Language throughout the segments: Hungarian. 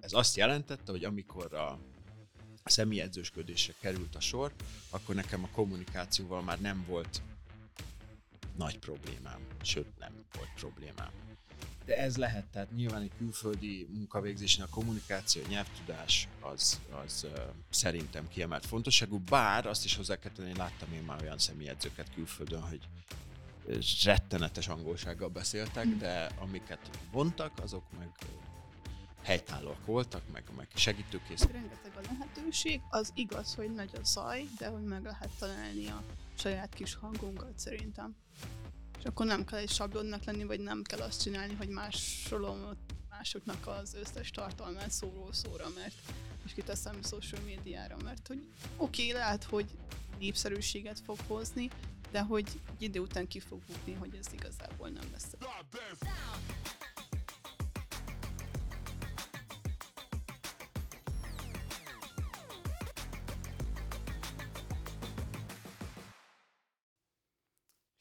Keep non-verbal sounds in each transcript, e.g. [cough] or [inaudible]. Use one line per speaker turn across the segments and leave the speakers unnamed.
Ez azt jelentette, hogy amikor a személyedzősködésre került a sor, akkor nekem a kommunikációval már nem volt nagy problémám, sőt nem volt problémám. De ez lehet, tehát nyilván egy külföldi munkavégzésnél a kommunikáció, a nyelvtudás az, az uh, szerintem kiemelt fontosságú, bár azt is hozzá kell tenni, láttam én már olyan személyedzőket külföldön, hogy rettenetes angolsággal beszéltek, de amiket vontak, azok meg helytállóak voltak, meg, meg segítőkész.
Rengeteg a lehetőség, az igaz, hogy nagy a zaj, de hogy meg lehet találni a saját kis hangunkat szerintem. És akkor nem kell egy sablonnak lenni, vagy nem kell azt csinálni, hogy másolom másoknak az összes tartalmát szóról szóra, mert és kiteszem social médiára, mert hogy oké, okay, lehet, hogy népszerűséget fog hozni, de hogy egy idő után ki fog bukni, hogy ez igazából nem lesz.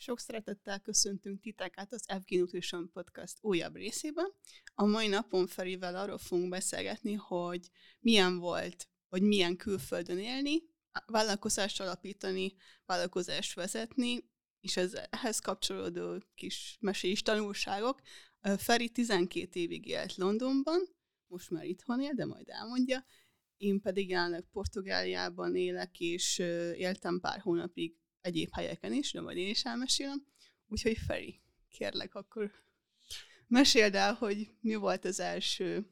Sok szeretettel köszöntünk titeket az FG Nutrition Podcast újabb részében. A mai napon Ferivel arról fogunk beszélgetni, hogy milyen volt, vagy milyen külföldön élni, vállalkozást alapítani, vállalkozást vezetni, és ez ehhez kapcsolódó kis mesés tanulságok. Feri 12 évig élt Londonban, most már itthon él, de majd elmondja. Én pedig jelenleg Portugáliában élek, és éltem pár hónapig egyéb helyeken is, de majd én is elmesélem. Úgyhogy Feri, kérlek, akkor meséld el, hogy mi volt az első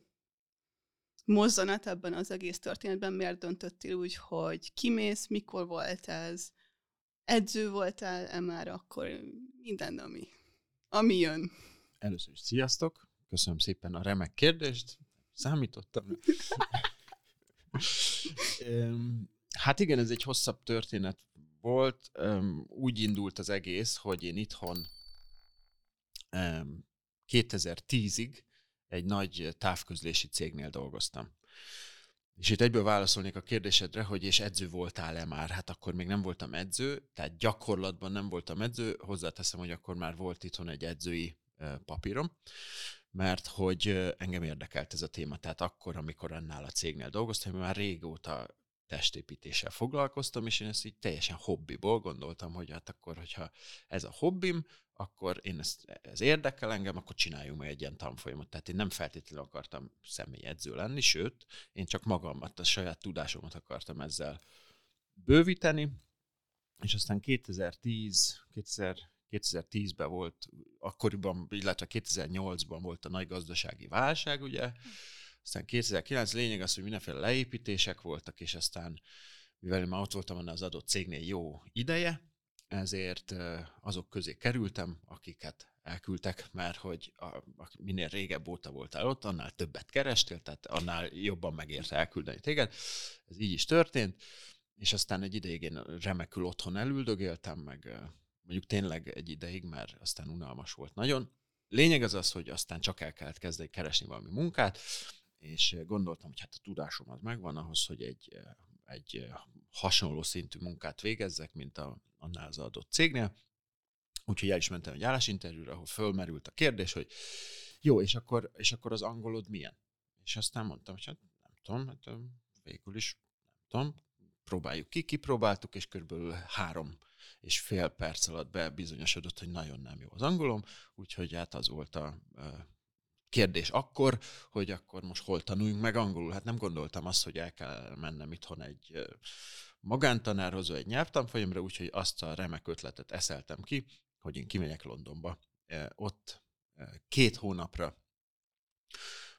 mozzanat ebben az egész történetben, miért döntöttél úgy, hogy kimész, mikor volt ez, edző voltál-e már akkor, minden, ami, ami jön.
Először is sziasztok, köszönöm szépen a remek kérdést, számítottam. [laughs] hát igen, ez egy hosszabb történet volt. Úgy indult az egész, hogy én itthon 2010-ig egy nagy távközlési cégnél dolgoztam. És itt egyből válaszolnék a kérdésedre, hogy és edző voltál-e már? Hát akkor még nem voltam edző, tehát gyakorlatban nem voltam edző, hozzáteszem, hogy akkor már volt itthon egy edzői papírom, mert hogy engem érdekelt ez a téma. Tehát akkor, amikor annál a cégnél dolgoztam, már régóta testépítéssel foglalkoztam, és én ezt így teljesen hobbiból gondoltam, hogy hát akkor, hogyha ez a hobbim, akkor én ezt, ez érdekel engem, akkor csináljunk meg egy ilyen tanfolyamot. Tehát én nem feltétlenül akartam személyedző lenni, sőt, én csak magamat, a saját tudásomat akartam ezzel bővíteni, és aztán 2010, 2000, 2010-ben volt, akkoriban, illetve 2008-ban volt a nagy gazdasági válság, ugye, aztán 2009 lényeg az, hogy mindenféle leépítések voltak, és aztán, mivel én már ott voltam az adott cégnél jó ideje, ezért azok közé kerültem, akiket elküldtek, mert hogy a, a, minél régebb óta voltál ott, annál többet kerestél, tehát annál jobban megérte elküldeni téged. Ez így is történt, és aztán egy ideig én remekül otthon elüldögéltem, meg mondjuk tényleg egy ideig, mert aztán unalmas volt nagyon. Lényeg az az, hogy aztán csak el kellett kezdeni keresni valami munkát, és gondoltam, hogy hát a tudásom az megvan ahhoz, hogy egy, egy hasonló szintű munkát végezzek, mint a, annál az adott cégnél. Úgyhogy el is mentem egy állásinterjúra, ahol fölmerült a kérdés, hogy jó, és akkor, és akkor az angolod milyen? És aztán mondtam, hogy hát nem tudom, hát végül is nem tudom, próbáljuk ki, kipróbáltuk, és körülbelül három és fél perc alatt bebizonyosodott, hogy nagyon nem jó az angolom, úgyhogy hát az volt a kérdés akkor, hogy akkor most hol tanuljunk meg angolul. Hát nem gondoltam azt, hogy el kell mennem itthon egy magántanárhoz, egy nyelvtanfolyamra, úgyhogy azt a remek ötletet eszeltem ki, hogy én kimegyek Londonba. Ott két hónapra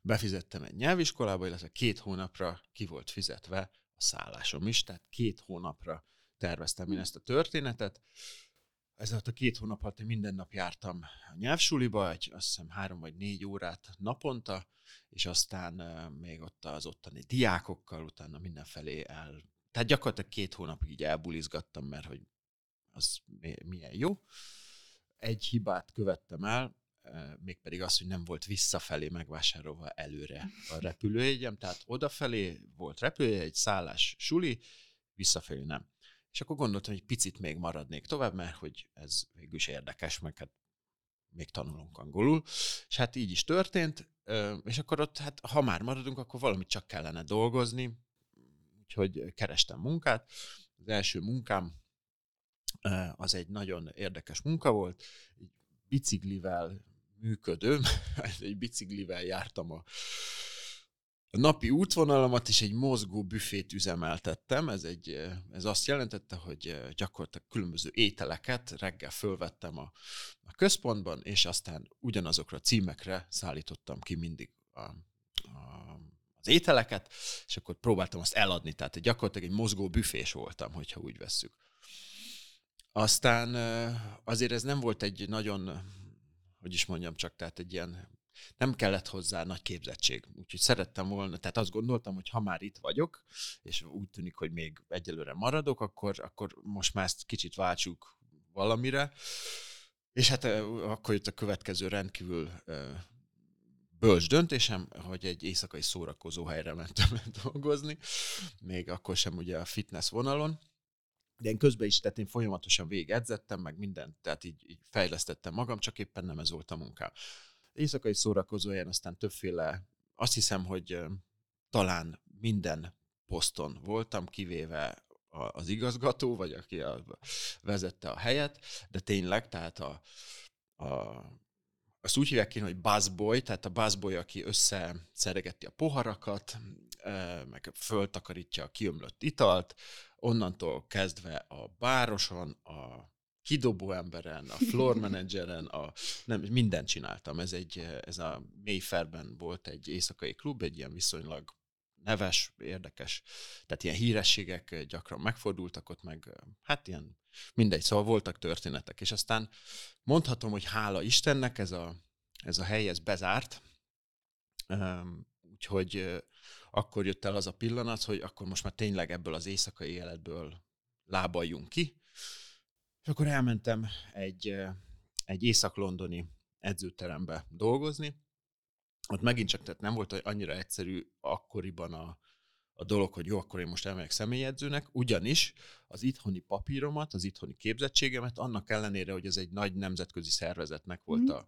befizettem egy nyelviskolába, illetve két hónapra ki volt fizetve a szállásom is, tehát két hónapra terveztem én ezt a történetet, ez alatt a két hónap alatt én minden nap jártam a nyelvsuliba, egy azt hiszem három vagy négy órát naponta, és aztán még ott az ottani diákokkal, utána mindenfelé el... Tehát gyakorlatilag két hónapig így elbulizgattam, mert hogy az milyen jó. Egy hibát követtem el, mégpedig az, hogy nem volt visszafelé megvásárolva előre a repülőjegyem, tehát odafelé volt repülőjegy, szállás, suli, visszafelé nem. És akkor gondoltam, hogy picit még maradnék tovább, mert hogy ez végül is érdekes, meg hát még tanulunk angolul. És hát így is történt. és akkor ott, hát ha már maradunk, akkor valamit csak kellene dolgozni, úgyhogy kerestem munkát. Az első munkám az egy nagyon érdekes munka volt, egy biciklivel működő, [laughs] egy biciklivel jártam a a napi útvonalamat is egy mozgó büfét üzemeltettem. Ez, egy, ez azt jelentette, hogy gyakorlatilag különböző ételeket reggel fölvettem a, a központban, és aztán ugyanazokra a címekre szállítottam ki mindig a, a, az ételeket, és akkor próbáltam azt eladni. Tehát gyakorlatilag egy mozgó büfés voltam, hogyha úgy vesszük. Aztán azért ez nem volt egy nagyon, hogy is mondjam csak, tehát egy ilyen nem kellett hozzá nagy képzettség. Úgyhogy szerettem volna, tehát azt gondoltam, hogy ha már itt vagyok, és úgy tűnik, hogy még egyelőre maradok, akkor, akkor most már ezt kicsit váltsuk valamire. És hát akkor jött a következő rendkívül bölcs döntésem, hogy egy éjszakai szórakozó helyre mentem [laughs] dolgozni, még akkor sem ugye a fitness vonalon, de én közben is, tehát én folyamatosan végedzettem, meg mindent, tehát így, így fejlesztettem magam, csak éppen nem ez volt a munkám éjszakai szórakozó helyen aztán többféle, azt hiszem, hogy talán minden poszton voltam, kivéve az igazgató, vagy aki a, vezette a helyet, de tényleg, tehát a, a azt úgy hívják ki, hogy buzzboy, tehát a buzzboy, aki összeszeregeti a poharakat, meg föltakarítja a kiömlött italt, onnantól kezdve a bároson, a kidobó emberen, a floor [laughs] manageren, a, nem, mindent csináltam. Ez, egy, ez a Mayfairben volt egy éjszakai klub, egy ilyen viszonylag neves, érdekes, tehát ilyen hírességek gyakran megfordultak ott, meg hát ilyen mindegy, szóval voltak történetek, és aztán mondhatom, hogy hála Istennek ez a, ez a hely, ez bezárt, úgyhogy akkor jött el az a pillanat, hogy akkor most már tényleg ebből az éjszakai életből lábaljunk ki, és akkor elmentem egy, egy észak-londoni edzőterembe dolgozni. Ott megint csak tehát nem volt annyira egyszerű akkoriban a, a dolog, hogy jó, akkor én most elmegyek személyedzőnek, ugyanis az itthoni papíromat, az itthoni képzettségemet, annak ellenére, hogy ez egy nagy nemzetközi szervezetnek volt mm. a,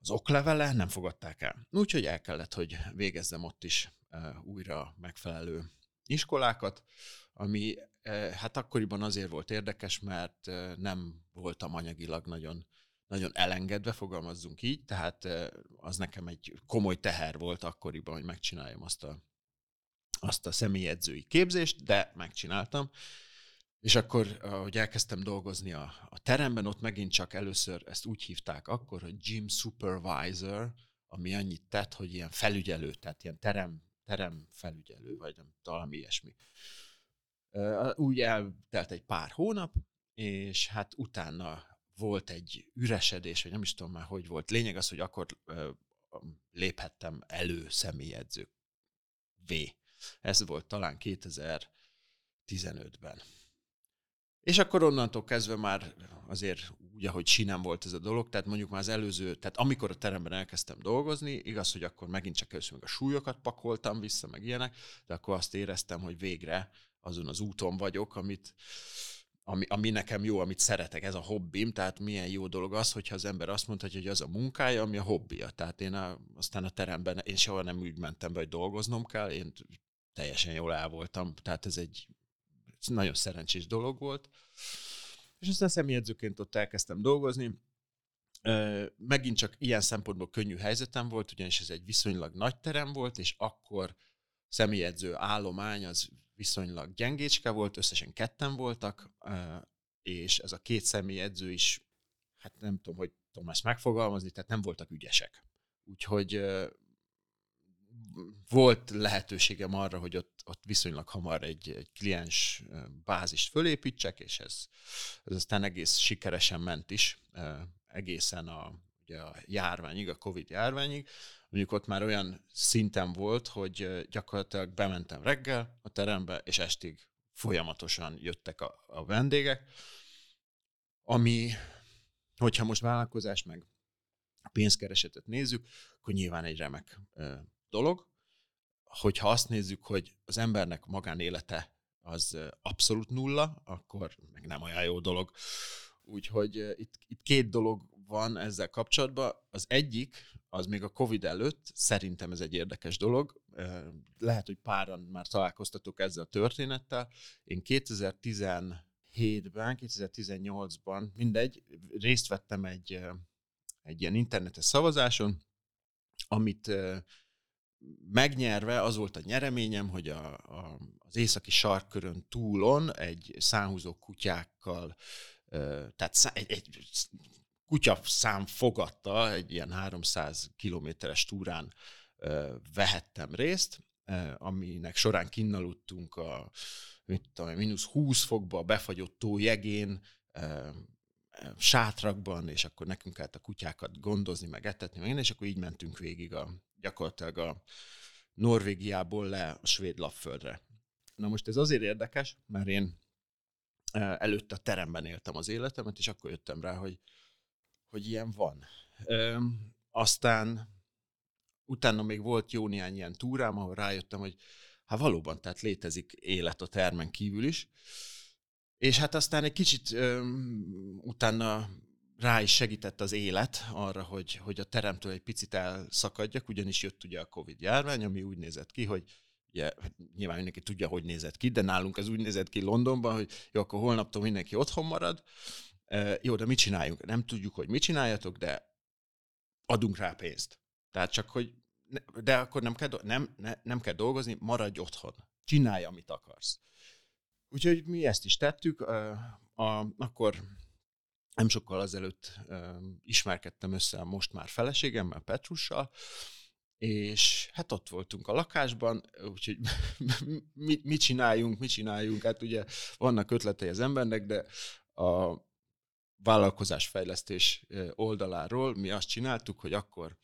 az oklevele, nem fogadták el. Úgyhogy el kellett, hogy végezzem ott is uh, újra megfelelő iskolákat, ami hát akkoriban azért volt érdekes, mert nem voltam anyagilag nagyon, nagyon elengedve, fogalmazzunk így, tehát eh, az nekem egy komoly teher volt akkoriban, hogy megcsináljam azt a, azt a személyedzői képzést, de megcsináltam. És akkor, hogy elkezdtem dolgozni a, a teremben, ott megint csak először ezt úgy hívták akkor, hogy gym supervisor, ami annyit tett, hogy ilyen felügyelő, tehát ilyen terem, terem felügyelő, vagy nem, valami ilyesmi. Úgy eltelt egy pár hónap, és hát utána volt egy üresedés, vagy nem is tudom már, hogy volt. Lényeg az, hogy akkor léphettem elő személyedző V. Ez volt talán 2015-ben. És akkor onnantól kezdve már azért úgy, ahogy sinem volt ez a dolog, tehát mondjuk már az előző, tehát amikor a teremben elkezdtem dolgozni, igaz, hogy akkor megint csak először meg a súlyokat pakoltam vissza, meg ilyenek, de akkor azt éreztem, hogy végre azon az úton vagyok, amit, ami, ami nekem jó, amit szeretek, ez a hobbim, tehát milyen jó dolog az, hogyha az ember azt mondhatja, hogy az a munkája, ami a hobbija. Tehát én a, aztán a teremben, én soha nem úgy mentem be, hogy dolgoznom kell, én teljesen jól el voltam, tehát ez egy nagyon szerencsés dolog volt. És aztán személyedzőként ott elkezdtem dolgozni, megint csak ilyen szempontból könnyű helyzetem volt, ugyanis ez egy viszonylag nagy terem volt, és akkor személyedző állomány az viszonylag gyengécske volt, összesen ketten voltak, és ez a két személyedző is, hát nem tudom, hogy tudom ezt megfogalmazni, tehát nem voltak ügyesek. Úgyhogy volt lehetőségem arra, hogy ott, ott viszonylag hamar egy, egy kliens bázist fölépítsek, és ez, ez aztán egész sikeresen ment is, egészen a, ugye a járványig, a Covid járványig, mondjuk ott már olyan szinten volt, hogy gyakorlatilag bementem reggel a terembe, és estig folyamatosan jöttek a, a vendégek, ami, hogyha most vállalkozás meg pénzkeresetet nézzük, akkor nyilván egy remek ö, dolog. Hogyha azt nézzük, hogy az embernek magánélete az abszolút nulla, akkor meg nem olyan jó dolog. Úgyhogy itt, itt két dolog van ezzel kapcsolatban. Az egyik, az még a Covid előtt, szerintem ez egy érdekes dolog. Lehet, hogy páran már találkoztatok ezzel a történettel. Én 2017-ben, 2018-ban, mindegy, részt vettem egy, egy ilyen internetes szavazáson, amit megnyerve az volt a nyereményem, hogy a, a, az északi sarkkörön túlon egy szánhúzó kutyákkal, tehát egy, egy kutya szám fogadta, egy ilyen 300 kilométeres túrán vehettem részt, aminek során kinnaludtunk a mit tudom, mínusz 20 fokba befagyott tó jegén, sátrakban, és akkor nekünk kellett a kutyákat gondozni, meg etetni, meg és akkor így mentünk végig a, gyakorlatilag a Norvégiából le a svéd lapföldre. Na most ez azért érdekes, mert én előtte a teremben éltem az életemet, és akkor jöttem rá, hogy, hogy ilyen van. Ö, aztán utána még volt jó néhány ilyen túrám, ahol rájöttem, hogy hát valóban, tehát létezik élet a termen kívül is. És hát aztán egy kicsit ö, utána rá is segített az élet arra, hogy, hogy a teremtől egy picit elszakadjak, ugyanis jött ugye a Covid járvány, ami úgy nézett ki, hogy ugye, hát nyilván mindenki tudja, hogy nézett ki, de nálunk ez úgy nézett ki Londonban, hogy jó, akkor holnaptól mindenki otthon marad, jó, de mit csináljunk? Nem tudjuk, hogy mit csináljatok, de adunk rá pénzt. Tehát csak, hogy de akkor nem kell, nem, ne, nem kell dolgozni, maradj otthon. Csinálj, amit akarsz. Úgyhogy mi ezt is tettük, a, a, akkor nem sokkal azelőtt um, ismerkedtem össze a most már feleségemmel, Petrussal, és hát ott voltunk a lakásban, úgyhogy [laughs] mit, mit csináljunk, mit csináljunk, hát ugye vannak ötletei az embernek, de a vállalkozásfejlesztés oldaláról. Mi azt csináltuk, hogy akkor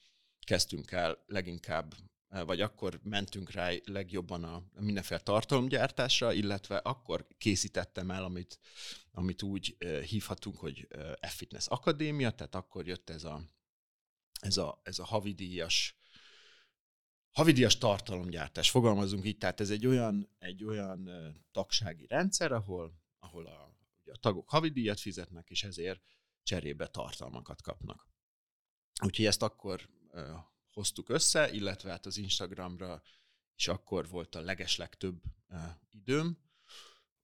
kezdtünk el leginkább vagy akkor mentünk rá legjobban a mindenféle tartalomgyártásra, illetve akkor készítettem el, amit, amit úgy hívhatunk, hogy F-Fitness Akadémia, tehát akkor jött ez a, ez a, ez a havidíjas havidíjas tartalomgyártás, fogalmazunk így, tehát ez egy olyan, egy olyan tagsági rendszer, ahol, ahol a, a tagok havidíjat fizetnek, és ezért cserébe tartalmakat kapnak. Úgyhogy ezt akkor hoztuk össze, illetve hát az Instagramra is akkor volt a legeslegtöbb uh, időm,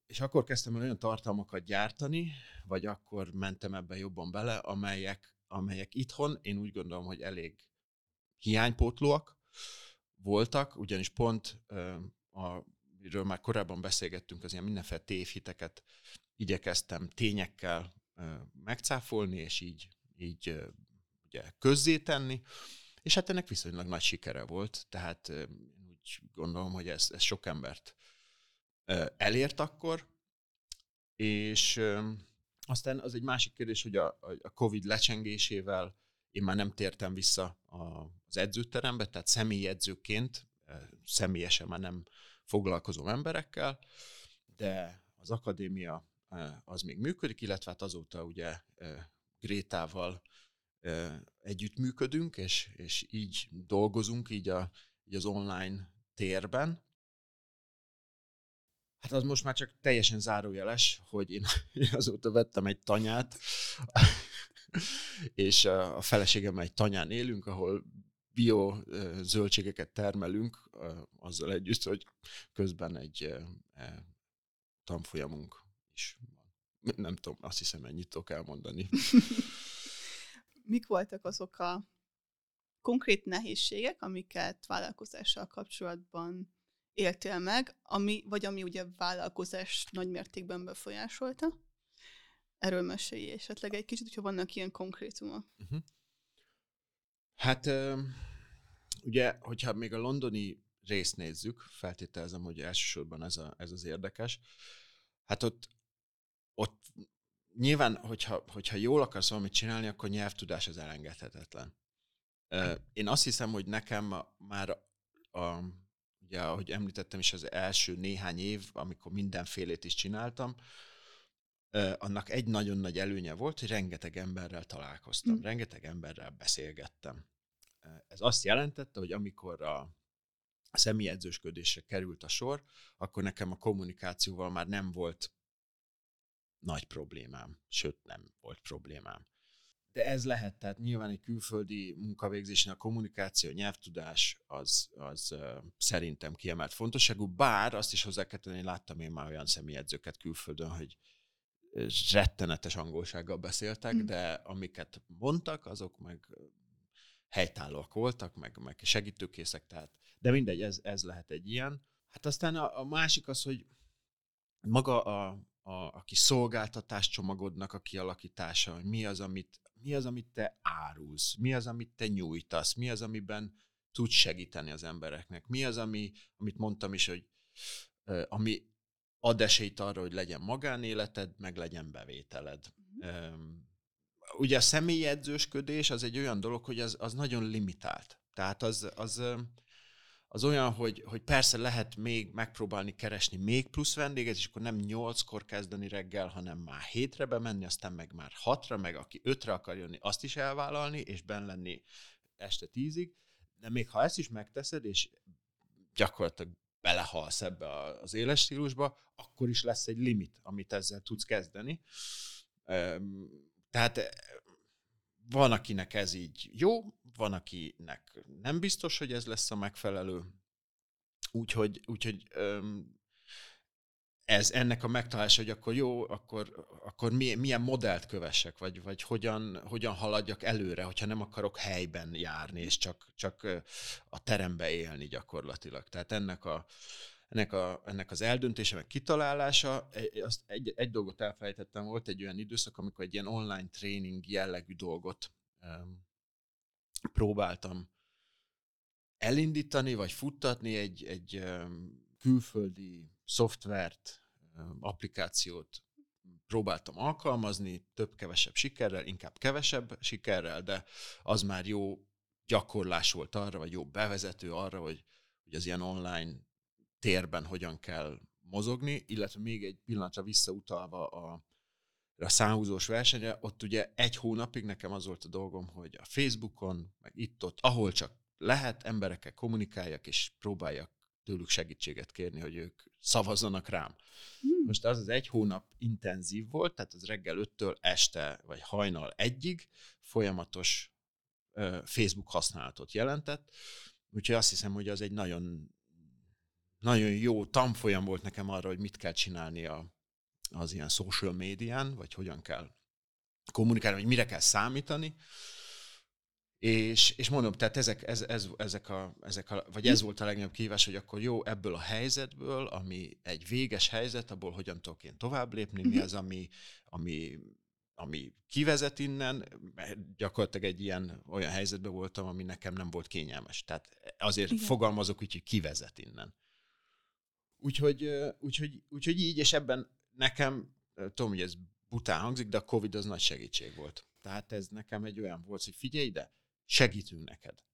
és akkor kezdtem el olyan tartalmakat gyártani, vagy akkor mentem ebbe jobban bele, amelyek, amelyek itthon én úgy gondolom, hogy elég hiánypótlóak voltak, ugyanis pont uh, a, amiről már korábban beszélgettünk, az ilyen mindenféle tévhiteket igyekeztem tényekkel megcáfolni, és így, így ugye közzétenni, és hát ennek viszonylag nagy sikere volt, tehát úgy gondolom, hogy ez, ez sok embert elért akkor, és aztán az egy másik kérdés, hogy a, a Covid lecsengésével én már nem tértem vissza az edzőterembe, tehát személyi edzőként személyesen már nem foglalkozom emberekkel, de az akadémia az még működik, illetve hát azóta ugye Grétával együttműködünk, és, és így dolgozunk így, a, így az online térben. Hát az most már csak teljesen zárójeles, hogy én, [laughs] azóta vettem egy tanyát, [laughs] és a feleségemmel egy tanyán élünk, ahol bio zöldségeket termelünk, azzal együtt, hogy közben egy tanfolyamunk is van. Nem tudom, azt hiszem ennyit tudok elmondani. [laughs]
mik voltak azok a konkrét nehézségek, amiket vállalkozással kapcsolatban éltél meg, ami, vagy ami ugye vállalkozás nagy mértékben befolyásolta? Erről mesélj esetleg egy kicsit, hogyha vannak ilyen konkrétumok. Uh-huh.
Hát ugye, hogyha még a londoni részt nézzük, feltételezem, hogy elsősorban ez, a, ez az érdekes, hát ott, ott nyilván, hogyha, hogyha jól akarsz valamit csinálni, akkor nyelvtudás az elengedhetetlen. Én azt hiszem, hogy nekem már, a, ugye, ahogy említettem is, az első néhány év, amikor mindenfélét is csináltam, annak egy nagyon nagy előnye volt, hogy rengeteg emberrel találkoztam, mm. rengeteg emberrel beszélgettem. Ez azt jelentette, hogy amikor a személyedzősködésre került a sor, akkor nekem a kommunikációval már nem volt nagy problémám, sőt nem volt problémám. de ez lehet, tehát nyilván egy külföldi munkavégzésnél a kommunikáció, a nyelvtudás az, az uh, szerintem kiemelt fontosságú, bár azt is hozzá kell tenni, láttam én már olyan személyedzőket külföldön, hogy rettenetes angolsággal beszéltek, mm. de amiket mondtak, azok meg helytállóak voltak, meg, meg segítőkészek, tehát, de mindegy, ez, ez lehet egy ilyen. Hát aztán a, a másik az, hogy maga a, a, a kis szolgáltatás csomagodnak a kialakítása, hogy mi az, amit, mi az, amit te árulsz, mi az, amit te nyújtasz, mi az, amiben tudsz segíteni az embereknek, mi az, ami, amit mondtam is, hogy ami ad esélyt arra, hogy legyen magánéleted, meg legyen bevételed. Mm. Ugye a személyi edzősködés az egy olyan dolog, hogy az, az nagyon limitált. Tehát az, az, az olyan, hogy, hogy persze lehet még megpróbálni keresni még plusz vendéget, és akkor nem nyolckor kezdeni reggel, hanem már hétre bemenni, aztán meg már hatra, meg aki ötre akar jönni, azt is elvállalni, és benn lenni este tízig. De még ha ezt is megteszed, és gyakorlatilag belehalsz ebbe az éles stílusba, akkor is lesz egy limit, amit ezzel tudsz kezdeni. Tehát van, akinek ez így jó, van, akinek nem biztos, hogy ez lesz a megfelelő. Úgyhogy, úgyhogy ez ennek a megtalálása, hogy akkor jó, akkor, akkor milyen modellt kövessek, vagy, vagy hogyan, hogyan haladjak előre, hogyha nem akarok helyben járni, és csak, csak a terembe élni gyakorlatilag. Tehát ennek a, ennek, a, ennek az eldöntése, meg kitalálása, azt egy, egy dolgot elfelejtettem, volt egy olyan időszak, amikor egy ilyen online tréning jellegű dolgot um, próbáltam elindítani, vagy futtatni egy, egy um, külföldi szoftvert, um, applikációt próbáltam alkalmazni, több-kevesebb sikerrel, inkább kevesebb sikerrel, de az már jó gyakorlás volt arra, vagy jó bevezető arra, hogy, hogy az ilyen online térben hogyan kell mozogni, illetve még egy pillanatra visszautalva a, a számhúzós versenyre, ott ugye egy hónapig nekem az volt a dolgom, hogy a Facebookon, meg itt-ott, ahol csak lehet, emberekkel kommunikáljak, és próbáljak tőlük segítséget kérni, hogy ők szavazzanak rám. Hmm. Most az az egy hónap intenzív volt, tehát az reggel 5-től este, vagy hajnal egyig folyamatos uh, Facebook használatot jelentett, úgyhogy azt hiszem, hogy az egy nagyon nagyon jó tanfolyam volt nekem arra, hogy mit kell csinálni a, az ilyen social médián, vagy hogyan kell kommunikálni, vagy mire kell számítani. És, és mondom, tehát ezek, ez, ez, ezek, a, ezek a, vagy ez volt a legnagyobb kihívás, hogy akkor jó, ebből a helyzetből, ami egy véges helyzet, abból hogyan tudok én tovább lépni, mi az, ami, ami, ami kivezet innen, gyakorlatilag egy ilyen olyan helyzetben voltam, ami nekem nem volt kényelmes. Tehát azért Igen. fogalmazok úgy, hogy kivezet innen. Úgyhogy, úgyhogy, úgyhogy így, és ebben nekem, tudom, hogy ez bután hangzik, de a Covid az nagy segítség volt. Tehát ez nekem egy olyan volt, hogy figyelj ide, segítünk neked.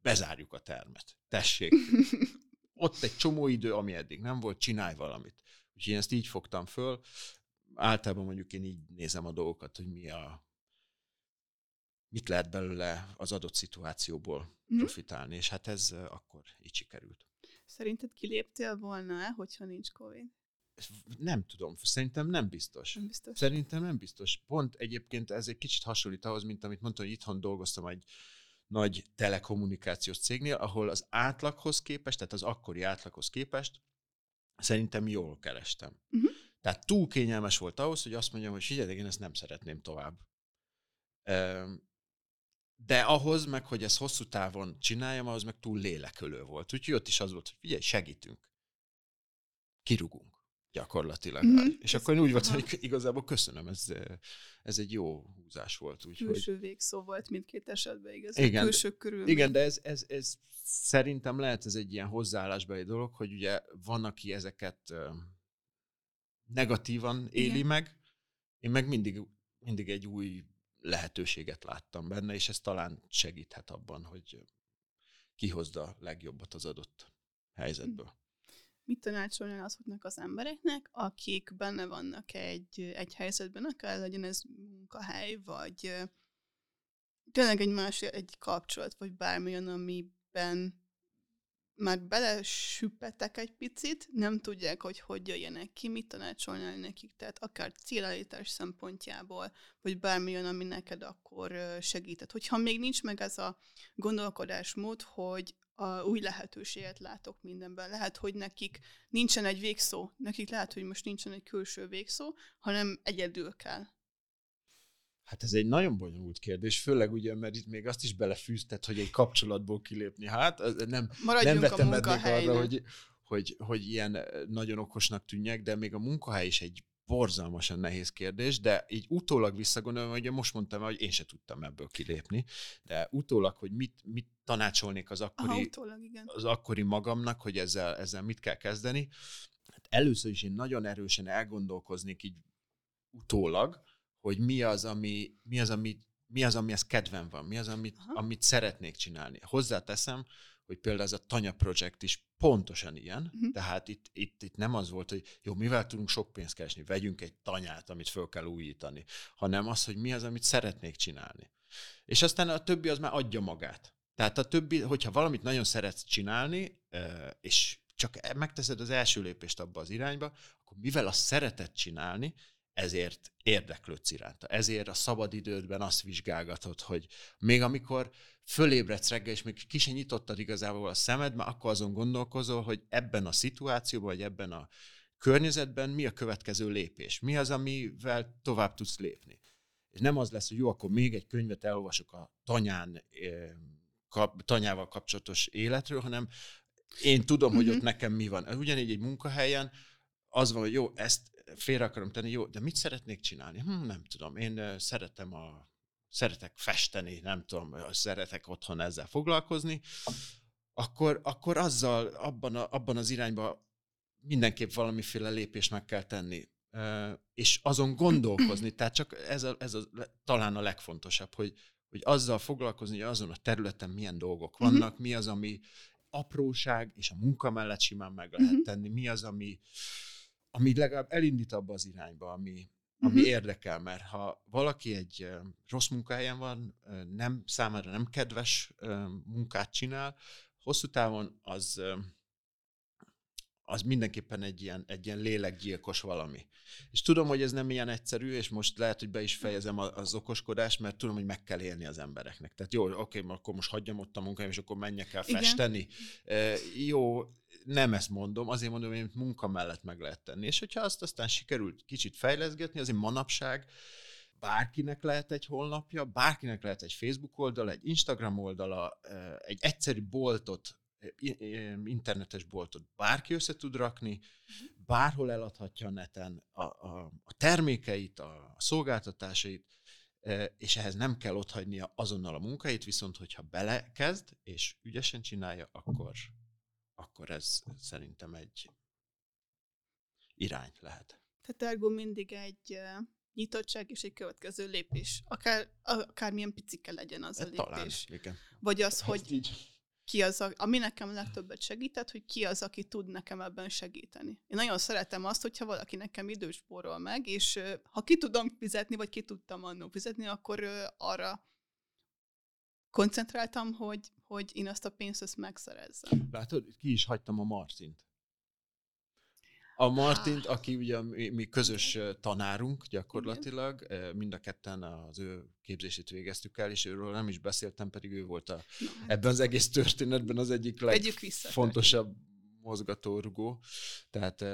Bezárjuk a termet. Tessék. [laughs] Ott egy csomó idő, ami eddig nem volt, csinálj valamit. Úgyhogy én ezt így fogtam föl. Általában mondjuk én így nézem a dolgokat, hogy mi a, mit lehet belőle az adott szituációból mhm. profitálni, és hát ez akkor így sikerült.
Szerinted kiléptél volna hogyha nincs Covid?
Nem tudom, szerintem nem biztos.
Nem biztos.
Szerintem nem biztos. Pont egyébként ez egy kicsit hasonlít ahhoz, mint amit mondtam, hogy itthon dolgoztam egy nagy telekommunikációs cégnél, ahol az átlaghoz képest, tehát az akkori átlaghoz képest szerintem jól kerestem. Uh-huh. Tehát túl kényelmes volt ahhoz, hogy azt mondjam, hogy figyelj, én ezt nem szeretném tovább. De ahhoz meg, hogy ezt hosszú távon csináljam, ahhoz meg túl lélekölő volt. Úgyhogy ott is az volt, hogy figyelj, segítünk. Kirugunk gyakorlatilag. Mm-hmm. És ez akkor én úgy volt, hogy igazából köszönöm, ez, ez egy jó húzás volt.
Úgy, Külső hogy... végszó volt mindkét esetben, igaz? Igen, külső körül.
Igen, de ez, ez, ez szerintem lehet ez egy ilyen hozzáállásbeli dolog, hogy ugye van, aki ezeket negatívan éli igen. meg, én meg mindig, mindig egy új lehetőséget láttam benne, és ez talán segíthet abban, hogy kihozd a legjobbat az adott helyzetből.
Mit tanácsolnál azoknak az embereknek, akik benne vannak egy, egy helyzetben, akár legyen ez munkahely, vagy tényleg egy más, egy kapcsolat, vagy bármilyen, amiben már belesüppettek egy picit, nem tudják, hogy hogy jöjjenek ki, mit tanácsolnál nekik, tehát akár célállítás szempontjából, vagy bármi jön, ami neked akkor segített. Hogyha még nincs meg ez a gondolkodásmód, hogy a új lehetőséget látok mindenben. Lehet, hogy nekik nincsen egy végszó, nekik lehet, hogy most nincsen egy külső végszó, hanem egyedül kell.
Hát ez egy nagyon bonyolult kérdés, főleg ugye, mert itt még azt is belefűztet, hogy egy kapcsolatból kilépni. Hát nem, nem vetemednék arra, hogy, hogy, hogy ilyen nagyon okosnak tűnjek, de még a munkahely is egy borzalmasan nehéz kérdés, de így utólag visszagondolom, hogy most mondtam, hogy én se tudtam ebből kilépni, de utólag, hogy mit, mit tanácsolnék az akkori, Aha, utólag, igen. az akkori magamnak, hogy ezzel, ezzel mit kell kezdeni. Hát először is én nagyon erősen elgondolkoznék így utólag, hogy mi az, ami, mi az, ami, mi az, ami ez kedvem van, mi az, amit, amit szeretnék csinálni. Hozzáteszem, hogy például ez a Tanya Project is pontosan ilyen, uh-huh. tehát itt, itt, itt nem az volt, hogy jó, mivel tudunk sok pénzt keresni, vegyünk egy tanyát, amit föl kell újítani, hanem az, hogy mi az, amit szeretnék csinálni. És aztán a többi az már adja magát. Tehát a többi, hogyha valamit nagyon szeretsz csinálni, és csak megteszed az első lépést abba az irányba, akkor mivel azt szereted csinálni, ezért érdeklődsz iránta. Ezért a szabadidődben azt vizsgálgatod, hogy még amikor fölébredsz reggel, és még ki sem nyitottad igazából a szemed, mert akkor azon gondolkozol, hogy ebben a szituációban, vagy ebben a környezetben mi a következő lépés, mi az, amivel tovább tudsz lépni. És nem az lesz, hogy jó, akkor még egy könyvet elolvasok a tanyán, kap, tanyával kapcsolatos életről, hanem én tudom, hogy ott mhm. nekem mi van. Ugyanígy egy munkahelyen az van, hogy jó, ezt félre akarom tenni, jó, de mit szeretnék csinálni? Hm, nem tudom, én szeretem a, szeretek festeni, nem tudom, szeretek otthon ezzel foglalkozni, akkor, akkor azzal, abban, a, abban az irányban mindenképp valamiféle lépést meg kell tenni. És azon gondolkozni, tehát csak ez, a, ez a, talán a legfontosabb, hogy, hogy azzal foglalkozni, hogy azon a területen milyen dolgok mhm. vannak, mi az, ami apróság, és a munka mellett simán meg lehet mhm. tenni, mi az, ami, ami legalább elindít abba az irányba, ami, ami uh-huh. érdekel, mert ha valaki egy rossz munkahelyen van, nem számára nem kedves munkát csinál, hosszú távon az az mindenképpen egy ilyen, egy ilyen lélekgyilkos valami. És tudom, hogy ez nem ilyen egyszerű, és most lehet, hogy be is fejezem az okoskodást, mert tudom, hogy meg kell élni az embereknek. Tehát jó, oké, akkor most hagyjam ott a munkáim, és akkor menjek el festeni. E, jó, nem ezt mondom, azért mondom, hogy munka mellett meg lehet tenni. És hogyha azt aztán sikerült kicsit fejleszgetni, azért manapság bárkinek lehet egy honlapja, bárkinek lehet egy Facebook oldala, egy Instagram oldala, egy egyszerű boltot internetes boltot bárki össze tud rakni, bárhol eladhatja a neten a, a, a termékeit, a szolgáltatásait, és ehhez nem kell otthagynia azonnal a munkáit, viszont hogyha belekezd és ügyesen csinálja, akkor, akkor ez szerintem egy irány lehet.
Tehát ergo mindig egy nyitottság és egy következő lépés. Akár, akármilyen picike legyen az a lépés. Talán, igen. Vagy az, Ezt hogy így ki az, a, ami nekem legtöbbet segített, hogy ki az, aki tud nekem ebben segíteni. Én nagyon szeretem azt, hogyha valaki nekem időt spórol meg, és ha ki tudom fizetni, vagy ki tudtam annó fizetni, akkor arra koncentráltam, hogy, hogy én azt a pénzt ezt megszerezzem.
Látod, ki is hagytam a Martint. A Martint, aki ugye mi, mi közös tanárunk gyakorlatilag, Igen. mind a ketten az ő képzését végeztük el, és őről nem is beszéltem, pedig ő volt a, hát. ebben az egész történetben az egyik legfontosabb mozgatórugó. Tehát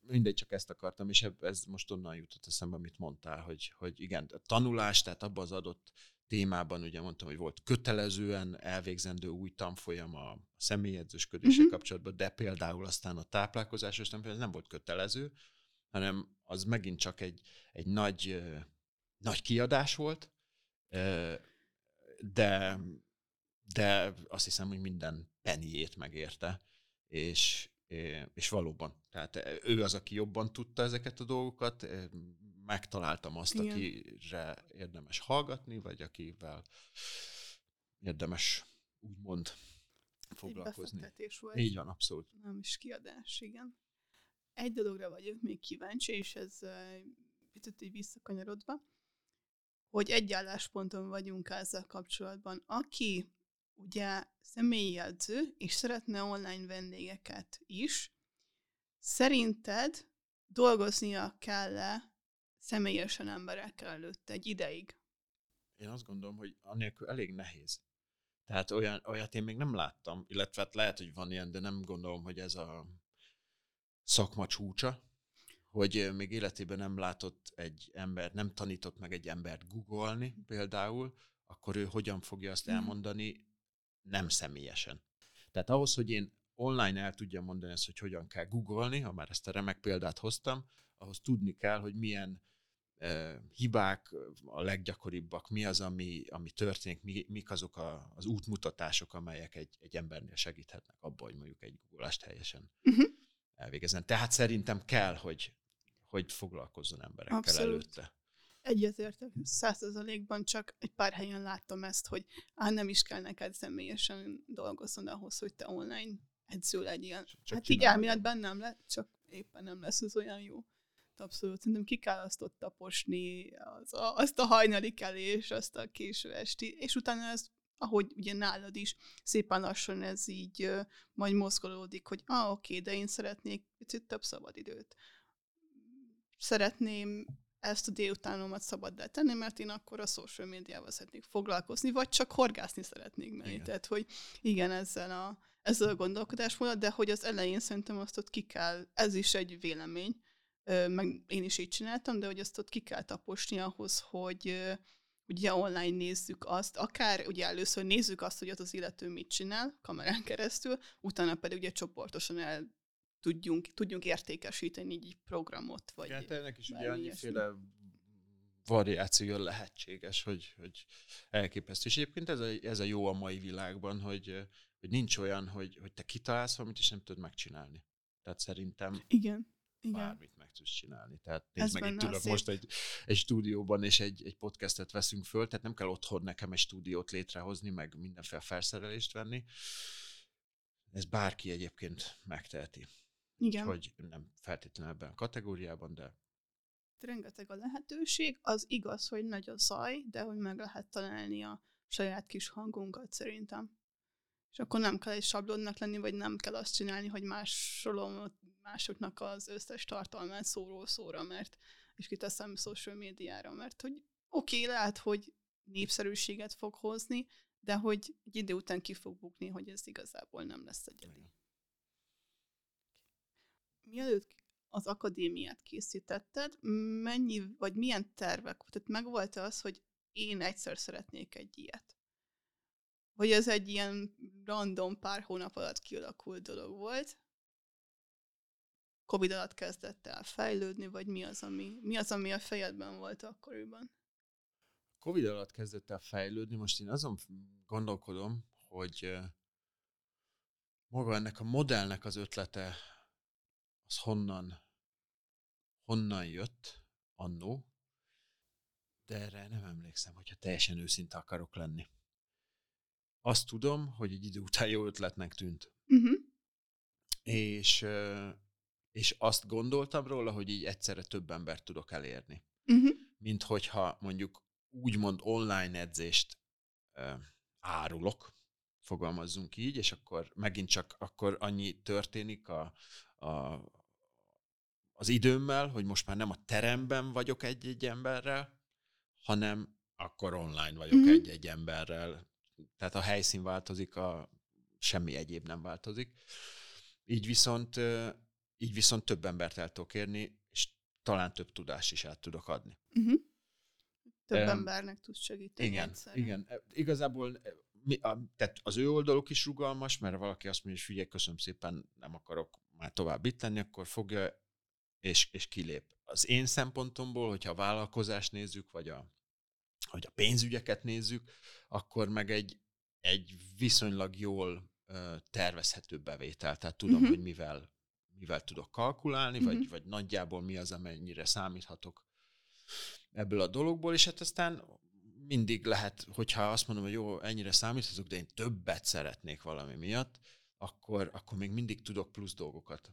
mindegy, csak ezt akartam, és ez most onnan jutott eszembe, amit mondtál, hogy, hogy igen, a tanulás, tehát abban az adott témában ugye mondtam, hogy volt kötelezően elvégzendő új tanfolyam a személyedzősködéssel uh-huh. kapcsolatban, de például aztán a táplálkozásos tanfolyam nem volt kötelező, hanem az megint csak egy, egy nagy, nagy kiadás volt, de, de azt hiszem, hogy minden pennyét megérte, és, és valóban. Tehát ő az, aki jobban tudta ezeket a dolgokat, megtaláltam azt, Igen. akire érdemes hallgatni, vagy akivel érdemes úgymond foglalkozni. Egy volt. Így van, abszolút.
Nem is kiadás, igen. Egy dologra vagyok még kíváncsi, és ez picit így visszakanyarodva, hogy egy állásponton vagyunk ezzel kapcsolatban. Aki ugye személyi edző, és szeretne online vendégeket is, szerinted dolgoznia kell-e személyesen emberekkel előtt egy ideig?
Én azt gondolom, hogy annélkül elég nehéz. Tehát olyan, olyat én még nem láttam, illetve hát lehet, hogy van ilyen, de nem gondolom, hogy ez a szakma csúcsa, hogy még életében nem látott egy ember, nem tanított meg egy embert googolni például, akkor ő hogyan fogja azt mhm. elmondani nem személyesen. Tehát ahhoz, hogy én online el tudjam mondani ezt, hogy hogyan kell googolni, ha már ezt a remek példát hoztam, ahhoz tudni kell, hogy milyen hibák a leggyakoribbak, mi az, ami, ami történik, mi, mik azok a, az útmutatások, amelyek egy, egy embernél segíthetnek abban, hogy mondjuk egy googolást teljesen uh-huh. elvégezzen. Tehát szerintem kell, hogy, hogy foglalkozzon emberekkel Abszolút. előtte.
Egyetértek, százszerzalékban csak egy pár helyen láttam ezt, hogy á, nem is kell neked személyesen dolgozni ahhoz, hogy te online edző legyél. Csak hát így elméletben nem lesz, csak éppen nem lesz az olyan jó. Abszolút, szerintem ki kell azt ott taposni, az a, azt a hajnali kelés, azt a késő esti, és utána ez, ahogy ugye nálad is, szépen lassan ez így uh, majd mozgolódik, hogy ah, oké, okay, de én szeretnék picit több szabadidőt. Szeretném ezt a délutánomat szabaddá tenni, mert én akkor a social médiával szeretnék foglalkozni, vagy csak horgászni szeretnék menni. Igen. Tehát, hogy igen, ezzel a, ezzel a gondolkodásmódot, de hogy az elején szerintem azt ott ki kell, ez is egy vélemény, meg én is így csináltam, de hogy azt ott ki kell taposni ahhoz, hogy ugye online nézzük azt, akár ugye először nézzük azt, hogy ott az illető mit csinál kamerán keresztül, utána pedig ugye csoportosan el tudjunk, tudjunk értékesíteni egy programot. Vagy
hát ennek is ugye annyiféle variáció lehetséges, hogy, hogy elképesztő. És egyébként ez a, ez a jó a mai világban, hogy, hogy nincs olyan, hogy, hogy te kitalálsz valamit, és nem tudod megcsinálni. Tehát szerintem
Igen. Igen.
bármit tudsz csinálni. Tehát nézd meg, itt ülök most egy, egy stúdióban, és egy, egy podcastet veszünk föl, tehát nem kell otthon nekem egy stúdiót létrehozni, meg mindenféle felszerelést venni. Ez bárki egyébként megteheti.
Igen.
Hogy nem feltétlenül ebben a kategóriában, de
rengeteg a lehetőség. Az igaz, hogy nagy a zaj, de hogy meg lehet találni a saját kis hangunkat szerintem. És akkor nem kell egy sablonnak lenni, vagy nem kell azt csinálni, hogy másolom másoknak az összes tartalmát szóról szóra, mert és kiteszem social médiára, mert hogy oké, okay, lehet, hogy népszerűséget fog hozni, de hogy egy idő után ki fog bukni, hogy ez igazából nem lesz egyedi. Mielőtt az akadémiát készítetted, mennyi, vagy milyen tervek, tehát megvolt az, hogy én egyszer szeretnék egy ilyet? Vagy ez egy ilyen random pár hónap alatt kialakult dolog volt, Covid alatt kezdett el fejlődni, vagy mi az, ami, mi az, ami a fejedben volt akkoriban?
Covid alatt kezdett el fejlődni, most én azon gondolkodom, hogy maga ennek a modellnek az ötlete az honnan, honnan jött annó, de erre nem emlékszem, hogyha teljesen őszinte akarok lenni. Azt tudom, hogy egy idő után jó ötletnek tűnt. Uh-huh. És, és azt gondoltam róla, hogy így egyszerre több embert tudok elérni. Uh-huh. Mint hogyha mondjuk úgymond online edzést árulok, fogalmazzunk így, és akkor megint csak akkor annyi történik a, a, az időmmel, hogy most már nem a teremben vagyok egy-egy emberrel, hanem akkor online vagyok mm-hmm. egy-egy emberrel. Tehát a helyszín változik, a semmi egyéb nem változik. Így viszont, így viszont több embert el tudok érni, és talán több tudást is át tudok adni. Mm-hmm.
Több um, embernek tudsz segíteni.
Igen, egyszerűen. igen. E, igazából e, mi, a, tehát az ő oldaluk is rugalmas, mert valaki azt mondja, hogy figyelj, köszönöm szépen, nem akarok már tovább itt lenni, akkor fogja és, és kilép. Az én szempontomból, hogyha a vállalkozást nézzük, vagy a, vagy a pénzügyeket nézzük, akkor meg egy, egy viszonylag jól tervezhető bevétel. Tehát tudom, uh-huh. hogy mivel, mivel tudok kalkulálni, uh-huh. vagy, vagy nagyjából mi az, amennyire számíthatok ebből a dologból, és hát aztán mindig lehet, hogyha azt mondom, hogy jó, ennyire számíthatok, de én többet szeretnék valami miatt, akkor, akkor még mindig tudok plusz dolgokat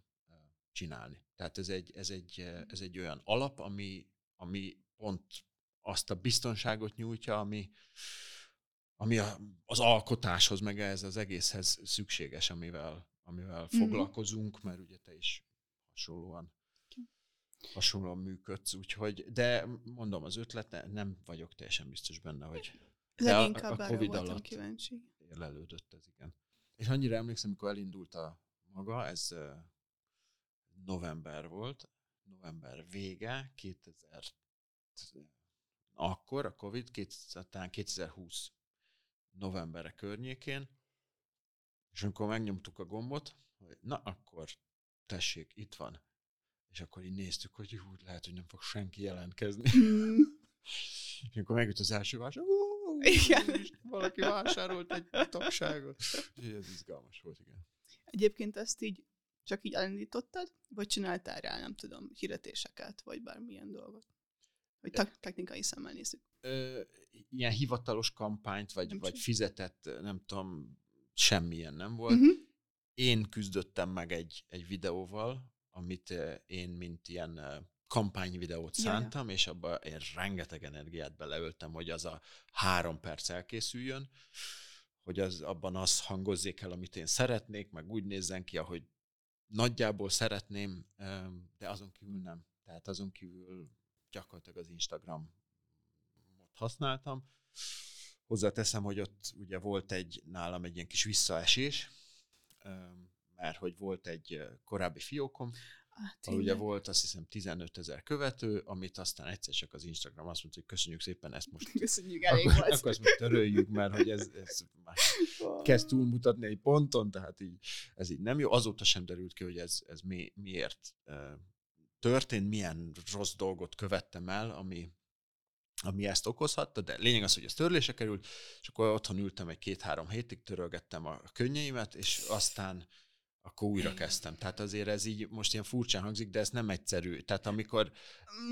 csinálni. Tehát ez egy, ez egy, ez egy olyan alap, ami, ami pont azt a biztonságot nyújtja, ami, ami a, az alkotáshoz, meg ez az egészhez szükséges, amivel, amivel
Mhm.
foglalkozunk, mert ugye te is hasonlóan hasonlóan működsz, úgyhogy, de mondom, az ötlet ne- nem vagyok teljesen biztos benne, hogy a-
Leginkább
a
arra
Covid alatt-
kíváncsi.
érlelődött ez, igen. És annyira emlékszem, amikor elindult a maga, ez november volt, november vége, 2000, akkor a Covid, 2000, talán 2020 novembere környékén, és amikor megnyomtuk a gombot, hogy na akkor tessék, itt van. És akkor így néztük, hogy jó, lehet, hogy nem fog senki jelentkezni.
Mm, [laughs]
És amikor megjött az első vásár,
Igen.
valaki vásárolt egy tagságot. Úgyhogy Ez izgalmas volt, igen.
Egyébként ezt így csak így elindítottad, vagy csináltál rá, nem tudom, hirdetéseket, vagy bármilyen dolgot? Hogy te- technikai szemmel nézzük.
Ö, ilyen hivatalos kampányt, vagy,
Nem
vagy
csinál.
fizetett, nem tudom, semmilyen nem volt.
Uh-huh.
Én küzdöttem meg egy, egy videóval, amit én mint ilyen kampányvideót szántam, és abba én rengeteg energiát beleöltem, hogy az a három perc elkészüljön, hogy az, abban az hangozzék el, amit én szeretnék, meg úgy nézzen ki, ahogy nagyjából szeretném, de azon kívül nem. Tehát azon kívül gyakorlatilag az Instagramot használtam. Hozzáteszem, hogy ott ugye volt egy nálam egy ilyen kis visszaesés, mert hogy volt egy korábbi fiókom,
Hát,
ugye volt azt hiszem 15 ezer követő, amit aztán egyszer csak az Instagram azt mondta, hogy köszönjük szépen, ezt most [laughs]
Köszönjük, elég
akkor,
volt.
akkor ezt most töröljük, mert hogy ez, ez már kezd túlmutatni egy ponton, tehát így, ez így nem jó. Azóta sem derült ki, hogy ez, ez mi, miért történt, milyen rossz dolgot követtem el, ami, ami ezt okozhatta, de lényeg az, hogy ez törlése került, és akkor otthon ültem egy két-három hétig, törölgettem a könnyeimet, és aztán akkor újra kezdtem. Tehát azért ez így most ilyen furcsán hangzik, de ez nem egyszerű. Tehát amikor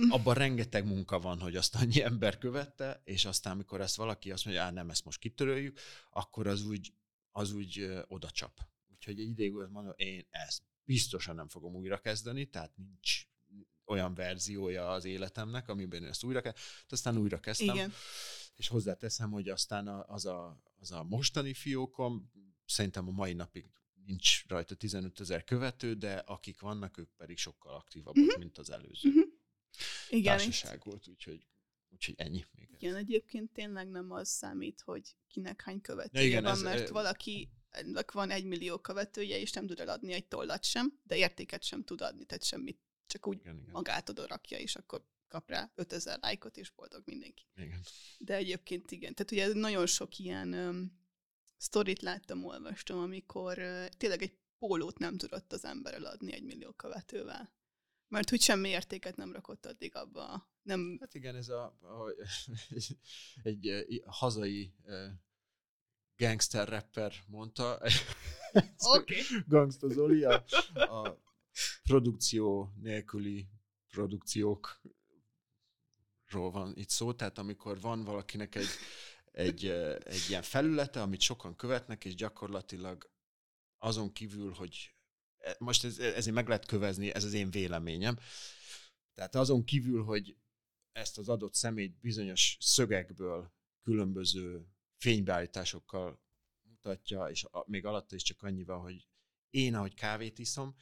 abban rengeteg munka van, hogy azt annyi ember követte, és aztán, amikor ezt valaki azt mondja, á, nem, ezt most kitöröljük, akkor az úgy, az úgy oda csap. Úgyhogy egy ideig mondom, én ezt biztosan nem fogom újra kezdeni, tehát nincs olyan verziója az életemnek, amiben ezt újra kell. Aztán újra kezdtem,
Igen.
és hozzáteszem, hogy aztán az a, az a mostani fiókom, szerintem a mai napig nincs rajta 15 ezer követő, de akik vannak, ők pedig sokkal aktívabbak,
Mhm.
mint az előző
Mhm. Igen,
társaság volt, úgyhogy, úgyhogy ennyi. Még ez.
igen, egyébként tényleg nem az számít, hogy kinek hány követője
Ja, igen,
van,
ez,
mert
ö,
valaki van egy millió követője, és nem tud eladni egy tollat sem, de értéket sem tud adni, tehát semmit, csak úgy
Igen, igen,
magát oda rakja, és akkor kap rá 5000 lájkot, és boldog mindenki.
igen.
De egyébként igen. Tehát ugye nagyon sok ilyen um, sztorit láttam, olvastam, amikor uh, tényleg egy pólót nem tudott az ember eladni egy millió követővel. Mert hogy semmi értéket nem rakott addig abba. Nem,
Hát igen, ez a, a [laughs] egy, egy, eh, hazai eh, gangster rapper mondta,
Oké.
Gangsta Zoli, a, a produkció nélküli produkciókról van itt szó, tehát amikor van valakinek egy, egy, egy ilyen felülete, amit sokan követnek, és gyakorlatilag azon kívül, hogy e- most ez, ezért meg lehet kövezni, ez az én véleményem, tehát azon kívül, hogy ezt az adott személyt bizonyos szögekből, különböző fénybeállításokkal mutatja, és a, még alatta is csak annyival, hogy én, ahogy kávét iszom,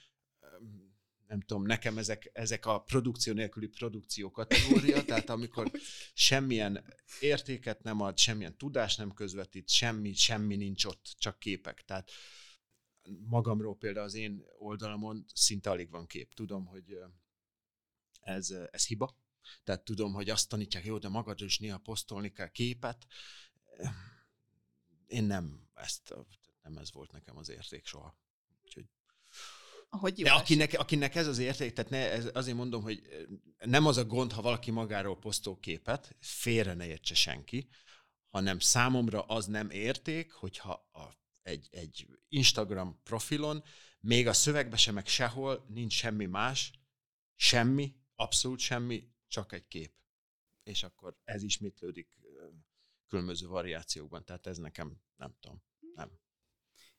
nem tudom, nekem ezek, ezek a produkció nélküli produkció kategória, [laughs] tehát amikor semmilyen értéket nem ad, semmilyen tudást nem közvetít, semmi, semmi nincs ott, csak képek. Tehát magamról például az én oldalamon szinte alig van kép. Tudom, hogy ez, ez hiba, tehát tudom, hogy azt tanítják, jó, de magadról is néha posztolni kell képet. Én nem ezt, nem ez volt nekem az érték soha.
Ahogy jó
de akinek, akinek ez az érték, tehát ne, ez, azért mondom, hogy nem az a gond, ha valaki magáról posztol képet, félre ne értse senki, hanem számomra az nem érték, hogyha a, egy, egy Instagram profilon, még a szövegbe sem, meg sehol nincs semmi más, semmi, abszolút semmi, csak egy kép. És akkor ez ismétlődik ö, különböző variációkban, tehát ez nekem, nem tudom, nem.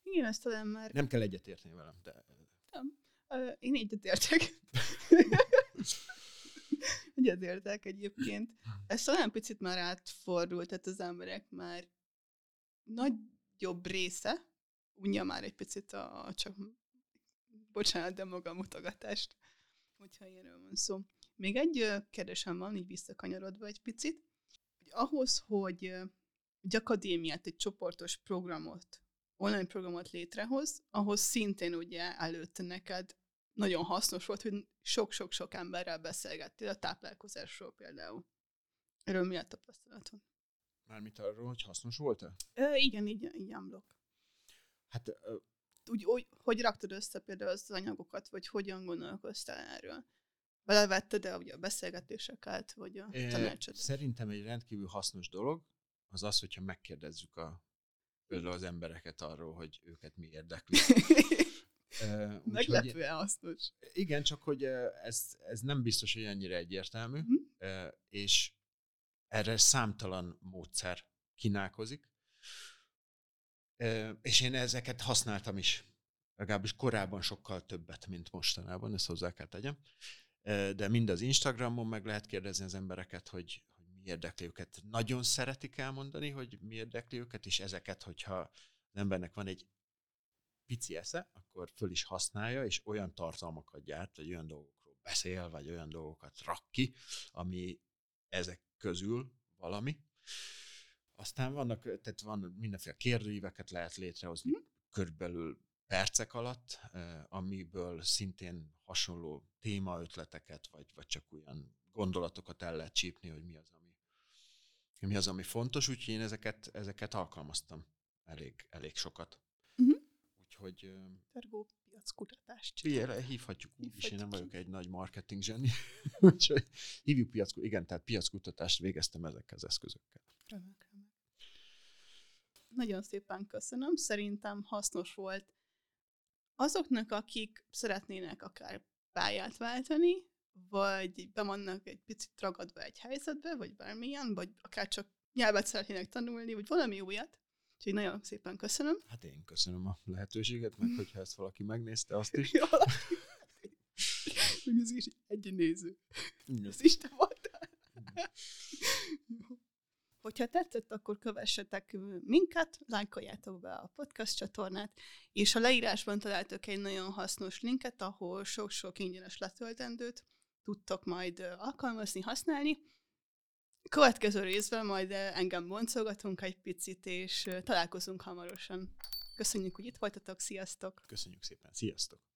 Igen, ezt talán már...
Nem kell egyetérteni velem, de
Én egyetértek. egyetértek [laughs] egyébként. Ez talán picit már átfordult, tehát az emberek már nagyobb része, unja már egy picit a, csak, bocsánat, de maga a mutogatást, hogyha ilyenről van szó. Még egy kérdésem van, így visszakanyarodva egy picit, hogy ahhoz, hogy egy akadémiát, egy csoportos programot, online programot létrehoz, ahhoz szintén ugye előtte neked nagyon hasznos volt, hogy sok-sok-sok emberrel beszélgettél a táplálkozásról például. Erről mi a tapasztalatod?
Mármint arról, hogy hasznos volt-e?
Ö, igen, így, így amblok.
Hát ö,
Úgy, úgy, hogy raktad össze például az anyagokat, vagy hogyan gondolkoztál erről? Belevetted-e ugye a beszélgetéseket, vagy a
ö,
tanácsot?
szerintem egy rendkívül hasznos dolog az az, hogyha megkérdezzük a, például az embereket arról, hogy őket mi érdekli. [laughs]
Meglepően hasznos.
Igen, csak hogy ez, ez nem biztos, hogy annyira egyértelmű, ö, és erre számtalan módszer kínálkozik, és én ezeket használtam is. Legalábbis korábban sokkal többet, mint mostanában, ezt hozzá kell tegyem. De mind az Instagramon meg lehet kérdezni az embereket, hogy, hogy mi érdekli őket. Nagyon szeretik elmondani, hogy mi érdekli őket, és ezeket, hogyha az embernek van egy pici esze, akkor föl is használja, és olyan tartalmakat gyárt, vagy olyan dolgokról beszél, vagy olyan dolgokat rak ki, ami ezek közül valami. Aztán vannak, tehát van mindenféle kérdőíveket lehet létrehozni
Mhm.
körülbelül percek alatt, amiből szintén hasonló témaötleteket, vagy, vagy csak olyan gondolatokat el lehet csípni, hogy mi az, ami, mi az, ami fontos, úgyhogy én ezeket, ezeket alkalmaztam elég, elég sokat.
Mhm.
Úgyhogy
Tergó piackutatást csinál.
Hívhatjuk úgy is, én nem vagyok egy nagy marketing zseni. [laughs] Úgyhogy hívjuk piac, igen, tehát piackutatást végeztem ezekkel az eszközökkel.
Remek, remek. Nagyon szépen köszönöm, szerintem hasznos volt azoknak, akik szeretnének akár pályát váltani, vagy be vannak egy picit ragadva egy helyzetbe, vagy bármilyen, vagy akár csak nyelvet szeretnének tanulni, vagy valami újat. Úgyhogy nagyon szépen köszönöm.
Hát én köszönöm a lehetőséget, meg hogyha ezt valaki megnézte, azt is. [laughs]
Hogy ez is egy néző. Ez is te voltál. [laughs] Hogyha tetszett, akkor kövessetek minket, lájkoljátok be a podcast csatornát, és a leírásban találtok egy nagyon hasznos linket, ahol sok-sok ingyenes letöltendőt tudtok majd alkalmazni, használni. Következő részben majd ö, engem boncolgatunk egy picit, és ö, találkozunk hamarosan. Köszönjük, hogy itt voltatok, sziasztok!
Köszönjük szépen, sziasztok!